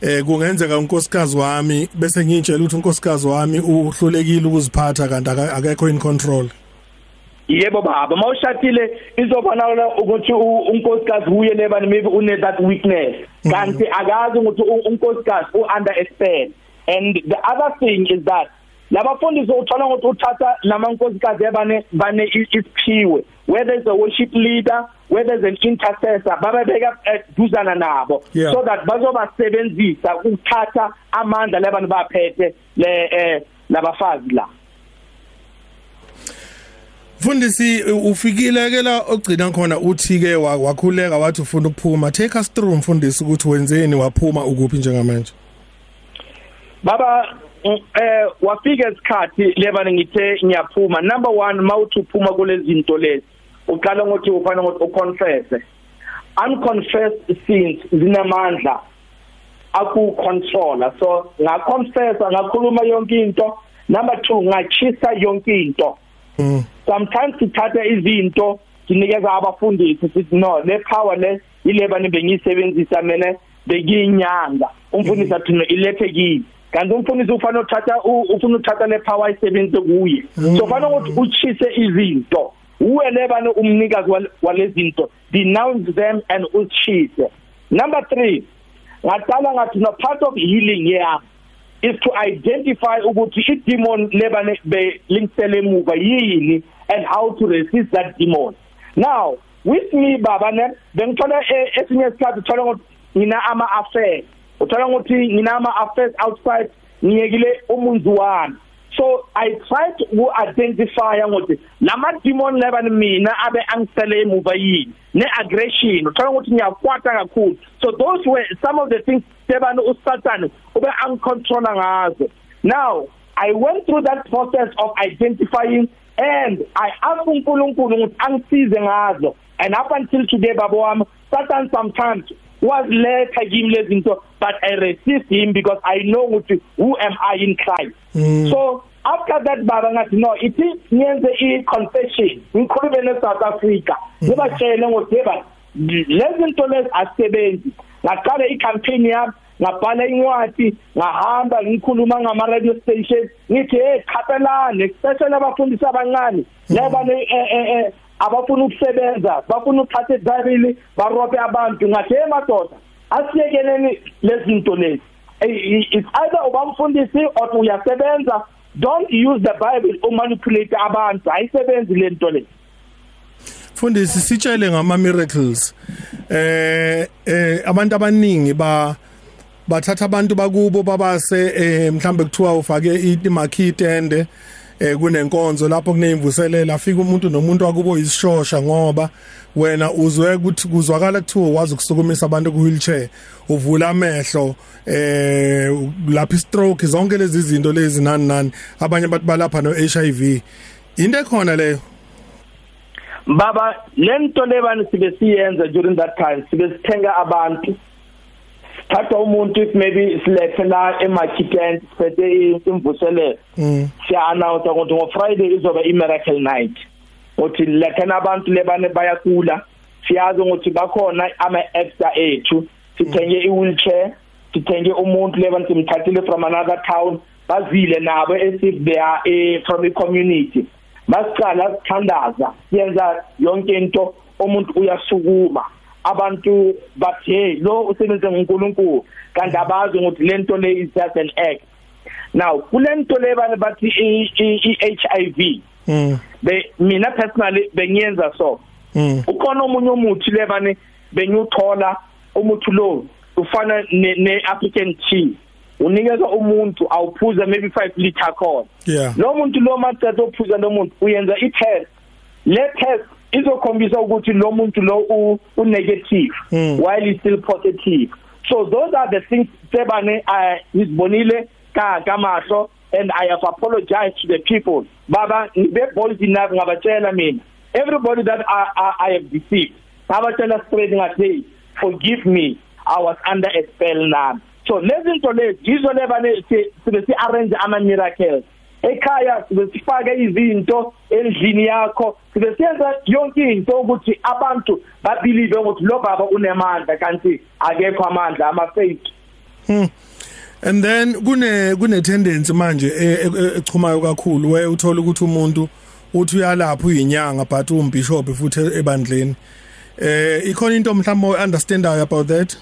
eh kungenzeka unkosikazi wami bese ngitshela ukuthi unkosikazi wami uhlulekile ukuziphatha kanti akekho in control. Yebo baba mawushadile izobonakala ukuthi unkosikazi uye lebani maybe une that weakness. Mm. kanti akazi ukuthi unkosikazi u understand and the other thing is that labafundisi uthola ukuthi uthatha lamankosikazi ebane bane isiphiwe. Whether is a worship leader whether is an intercessor babebeka duzana nabo. Yeah. so that bazobasebenzisa ukuthatha amandla labantu baphethe le eh labafazi la. Mfundisi ufikile ke la ogcina khona uthi ke wakhuleka wathi ufuna ukuphuma. Take us through mfundisi ukuthi wenzeni waphuma ukuphi njengamanje? Baba eh wafika isikhathi lebani ngithe ngiyaphuma. Number 1 mawuthi uphuma kulezi zinto lezi uqala ngokuthi ufana ngokuthi uconfess unconfessed sins zinamandla aku controller so ngaconfessa ngakhuluma yonke into. Number 2 ngachisa yonke into. Mm. sometimes sithatha izinto sinikeza abafundisi sithi no le power le ilebani bengiyisebenzisa mina bekiyinyanga umfundisi athi no ilethe kimi kanti umfundisi ufana uthatha ufuna uthatha le power isebenze kuye. So fana ukuthi uchise izinto. Uwe lebani umnikazi walezinto? Denounce them and uchise. Number 3 ngaqala ngathi no part of healing yeah is to identify ukuthi i-demon lebane be linksele emuva yini and how to resist that demon. Now with me baba ne bengithola esinye isikhathi uthola ukuthi ngina ama affairs uthola ukuthi ngina ama affairs outside ngiyekile umuntu wami. So i tried to identify ukuthi lama demon lebani mina abe angisele emuva yini ne aggression uthola ukuthi ngiyakwata kakhulu. So those were some of the things sebani uSatan ube uncontroller ngazo. Now i went through that process of identifying and i asked uNkulunkulu ukuthi angisize ngazo. And up until today baba wami Satan sometimes was letha kimi lezinto but i resist him because i know ukuthi who am i in Christ. Mm. so after that baba ngathi no ithi ngiyenze i confession ngikhulume ne South Africa ngibatshele ngokuthi yeba lezi zinto lezi asebenzi ngaqala i campaign yami ngabhala incwadi ngahamba ngikhuluma ngama radio station ngithi hey qhaphelane especially abafundisi abancane. Laba ne abafuna ukusebenza bafuna ukuthatha iBhayibheli barobhe abantu. Ngathi hey madoda asiyekeleni lezi zinto lezi. It's either ubamfundisi or uyasebenza. Don't use the bible umanipulate abantu. Ayisebenzi lento le. Fundisi sitshele ngama miracles eh eh abantu abaningi ba bathatha abantu bakubo babase eh mhlambe kuthiwa ufake imakhi tende eh kunenkonzo lapho kuneyimvuselela afika umuntu nomuntu akubo isishosha ngoba wena uzwe ukuthi kuzwakala kuthiwa wazi ukusukumisa abantu ku wheelchair uvula amehlo eh lapha stroke zonke lezi zinto lezi nani nani abanye abantu balapha no HIV into ekhona leyo? Baba lento lebani sibe siyenza during that time sibe sithenga abantu thatha umuntu if maybe silethe la emarket siphethe imvuselelo siya announce ukuthi ngo Friday izoba i miracle night. Uthi lethena abantu lebane bayakula siyazi ukuthi bakhona ama extra ethu sithenge i wheelchair. Sithenge umuntu lebani simthathile from another town. Bazile nabo esif they are eh, from the community. Masicala sithandaza yenza yonke into umuntu uyasukuma abantu bathi hey lo usebenze ngoNkulunkulu kanti abazi ukuthi lento le is just an act. Now kulento le bani bathi i-HIV mm be mina personally bengiyenza so. Mm ukona omunye umuthi le bani benyuthola umuthi lo ufana ne African tea. Unikeza umuntu awuphuza maybe 5 liter khona. Yeah. Lo muntu lo macethe ophuza lo muntu uyenza i test le test izokhombisa ukuthi lo muntu lo u negative mm. while he still positive. So those are the things sebane izibonile ka kamahlo and i have apologized to the people. Baba ngibe bold enough ngabatshela mina. Everybody that I, I, I have deceived ngabatshela straight ngathi forgive me. I was under a spell nami so lezi zinto lezi yizo lebane sibe si arrange ama miracles ekhaya sibe sifake izinto endlini yakho sibe siyenza yonke into ukuthi abantu babelieve ukuthi lo baba unemandla kanti akekho amandla ama fake hmm. and then kune kune tendency manje echumayo kakhulu we uthola ukuthi umuntu uthi uyalapha uyinyanga but umbishop futhi ebandleni. Eh ikhona into mhlawumbe understandayo about that?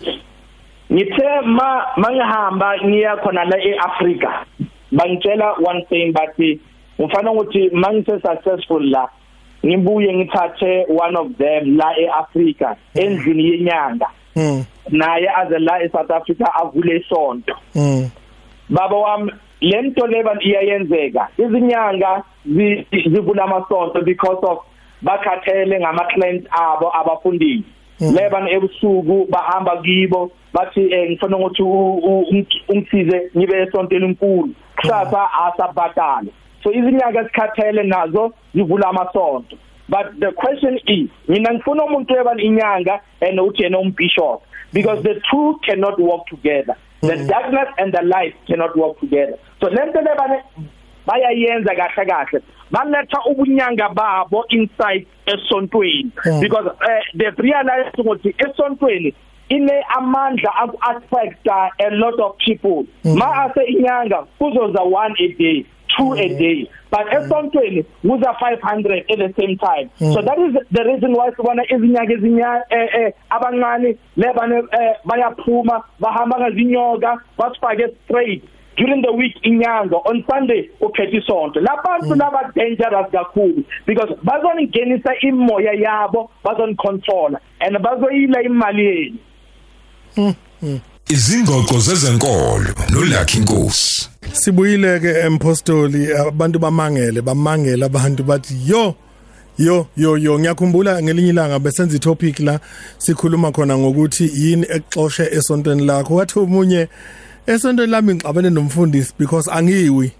Ngithe ma mangihamba ngiya khona la eAfrica bangitshela one thing bathi ngifana ukuthi mangise successful la ngibuye ngithathe one of them la eAfrica endlini yenyanga mm. naye aze la eSouth Africa avule isonto mm. baba wami lento leba iyayenzeka izinyanga zivula amasonto because of bakhathele ngama clients abo abafundile leba ebusuku bahamba kibo bathi eh ngifuna ukuthi ungisize ngibe esontweni enkulu kusasa asabhatala so izinyanga esikhathele nazo zivula amasonto. But the question is mina ngifuna umuntu ebani inyanga and uthi yena umbishop because the two cannot work together. The mm. darkness and the light cannot work together. So lento lebane bayayenza kahle kahle. Baletha ubunyanga babo inside esontweni. Mm. because uh, they realize ukuthi esontweni ine amandla aku affect a lot of people. Mm. ma ase inyanga kuzoza one a day two a day. But esontweni kuza 500 at the same time. Mm. so that is the reason why sibona izinyaka ezinya eh, eh abancane lebane eh, bayaphuma bahamba ngazinyoka basifake straight. During the week inyanga on sunday uphethe isonto. Labantu laba dangerous kakhulu because bazongenisa imoya yabo bazonicontrola and bazoyila imali yenu. Izingoqo zezenkolo noLucky Nkosi. Sibuyile ke empostoli abantu bamangele bamangela abantu bathi yo yo yo yo ngiyakhumbula ngelinye ilanga besenza itopic la sikhuluma khona ngokuthi yini exoxe esontweni lakho. Wathi umunye esontweni lami ngixabene nomfundisi because angiwi.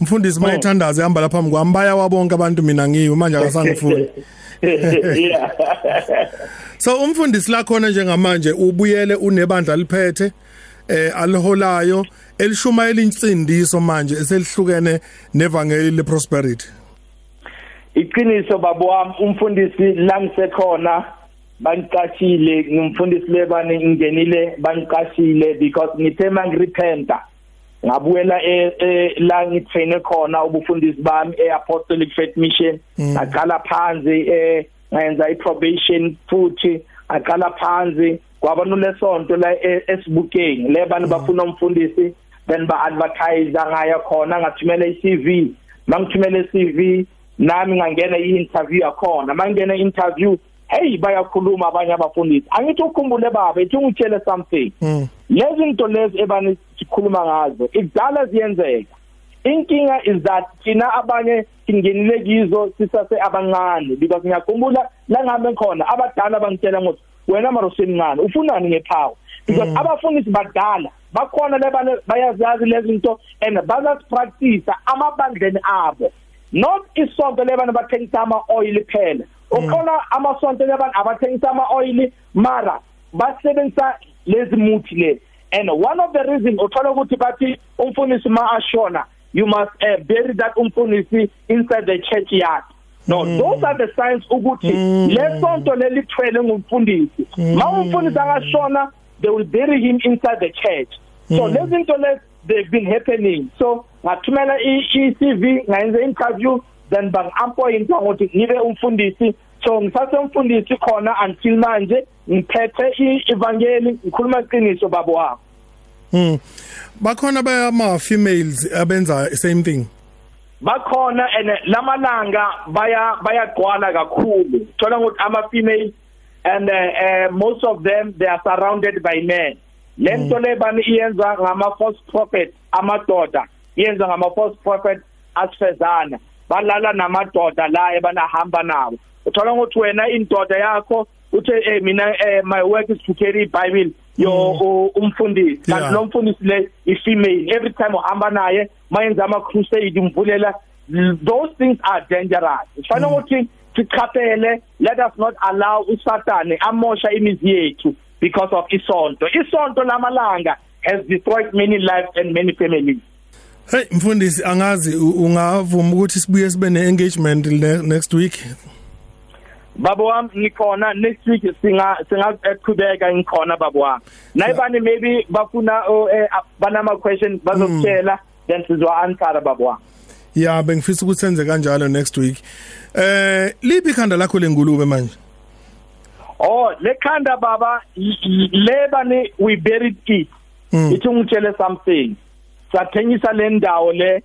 Umfundisi mayithandaza ehamba lapha kwami baya wabonke abantu mina ngiwe manje akasangifuni. So umfundisi la khona njengamanje ubuyele unebandla liphethe eh aliholayo elishumayela insindiso manje eselihlukene nevangeli leprosperity. Iqiniso babo wami umfundisi la ngisekhona bangiqashile ngumfundisi lebani ngingenile bangiqashile because ngithe mangirepenta ngabuyela e, e la ngithene khona ubufundisi bami eapostolic faith mission mm. ngaqala phansi eh ngayenza iprobation futhi aqala phansi kwaba nolesonto la e, esibukeni lebani mm. bafuna umfundisi then ba advertise ngaya khona ngathumela iCV mangithumela iCV nami ngangena i-interview yakhona mangena interview hey bayakhuluma abanye abafundisi. Angithi ukhumbule baba ethi ungitshele something. Mm. lezi zinto lezi ebani sikhuluma ngazo ikudala ziyenzeka. Inkinga is that thina abanye singenile kizo sisase abancane because ngiyakhumbula la ngihambe khona abadala bangitshela ngokuthi wena mara usemncane ufunani ngephawu? Because abafundisi badala bakhona lebane bayazazi lezi zinto and bazazipractice amabandleni abo. Not isonto lebane bathengisa ama oil phela. Ukhona amasonto lebane abathengisa ama oil mara basebenzisa lezi muthi le and one of the reason uthola ukuthi bathi umfundisi ma ashona you must uh, bury that umfundisi inside the church yard no mm. those are the signs ukuthi mm. lesonto lelithwele ngumfundisi mm. ma umfundisi angashona they will bury him inside the church so mm. lezi zinto lezi they've been happening so ngathumela i-CV ngayenza interview then bangi-appoint ukuthi ngibe umfundisi so ngisase umfundisi khona until manje ngiphethe i-evangeli ngikhuluma iqiniso babo wami Hmm. Bakhona bayama females abenza same thing. Bakhona and lamalanga baya bayagqwala kakhulu. Thola ukuthi ama female and uh, uh, most of them they are surrounded by men. Lento le bani iyenza ngama false prophet amadoda. Iyenza ngama false prophet asifezana. Balala namadoda la ebana hamba nawo. Uthola ukuthi wena indoda yakho uthe eh mina eh, my work is to carry bible. Yo mm. umfundisi. Kanti lo mfundisi le i female. Every time uhamba naye mayenza ama crusade imvulela those things are dangerous. Ifana mm. ukuthi sichaphele let us not allow uSathane amosha imizi yethu because of isonto. Isonto lamalanga has destroyed many lives and many families. Hey mfundisi angazi ungavuma ukuthi sibuye sibe ne engagement next week? Babo wami ngikhona. Next week singa singaqhubeka ngikhona babo wami. Nayibani maybe bafuna eh, banama questions bazokutshela then sizwa answer babo wami. Ya bengifisa ukuthi senze kanjalo next week. Eh liphi ikhanda lakho lengulube manje? Oh lekhanda baba lebani we buried it. Hmm. ithi ngitshele something. Sathengisa le ndawo le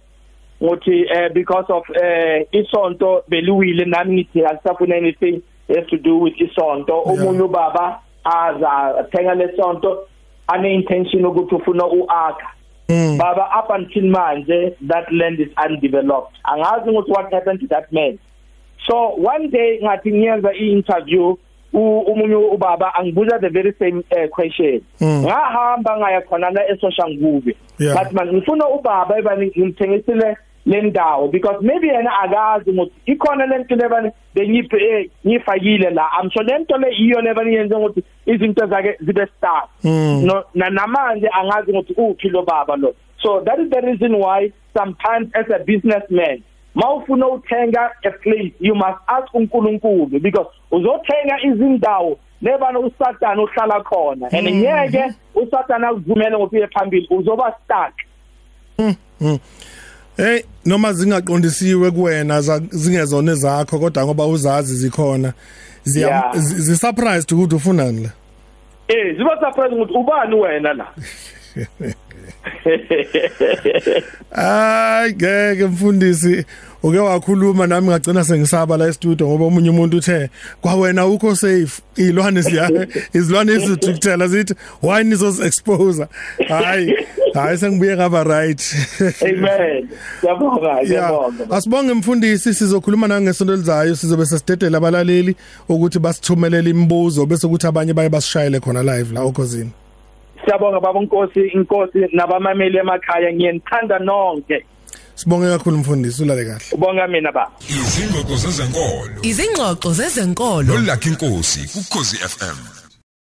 ngothi uh, because of uh, isonto beliwile nami ngithi akusafuna anything has to do with isonto. Umunye ubaba aza athenga lesonto ane intention ukuthi ufuna uakha Mm. baba up until manje that land is undeveloped. Angazi ukuthi what happened to that man. So one day ngathi ngiyenza i-interview umunye ubaba angibuza the very same uh, question. Mm. ngahamba ngaya khona la eSoshanguve but man ngifuna ubaba ebani ngimthengisile le ndawo because maybe yena akazi ukuthi ikhona lento lebani bengiphe eh, ngifakile la. I'm sure lento le iyo lebani yenze ukuthi izinto zake zibe start mm. no na namanje angazi ukuthi uphi lo baba lo. So that is the reason why sometimes as a businessman mawufuna uthenga a place you must ask uNkulunkulu because uzothenga izindawo lebana uSathane uhlala khona and mm. ngeke uSathane akuvumele ngokuye phambili uzoba stuck mm. mm. Hey noma zingaqondisiwe kuwena zingezona zakho kodwa ngoba uzazi zikhona ziya zisurprised ukuthi ufunani la Eh ziba surprised ukuthi ubani wena la Ay ngeke mfundisi. Uke wakhuluma nami ngagcina sengisaba la e-studio ngoba umunye umuntu uthe kwawena ukho safe. Ilwane siya izilwane ezithukuthela zithi why nizos expose hayi hayi sengibuye ngaba right. Amen. Yabonga yabonga asibonge mfundisi sizokhuluma nangesonto elizayo sizobe sesidedela abalaleli ukuthi basithumelele imibuzo bese ukuthi abanye baye basishayele khona live la okhosini. Siyabonga baba Nkosi inkosi nabamameli emakhaya ngiyenthanda nonke Sibonge kakhulu mfundisi ulale kahle. Ubonga mina ba. Izingxoxo zezenkolo. Izingxoxo zezenkolo. Nolakhi inkosi ku Khosi FM.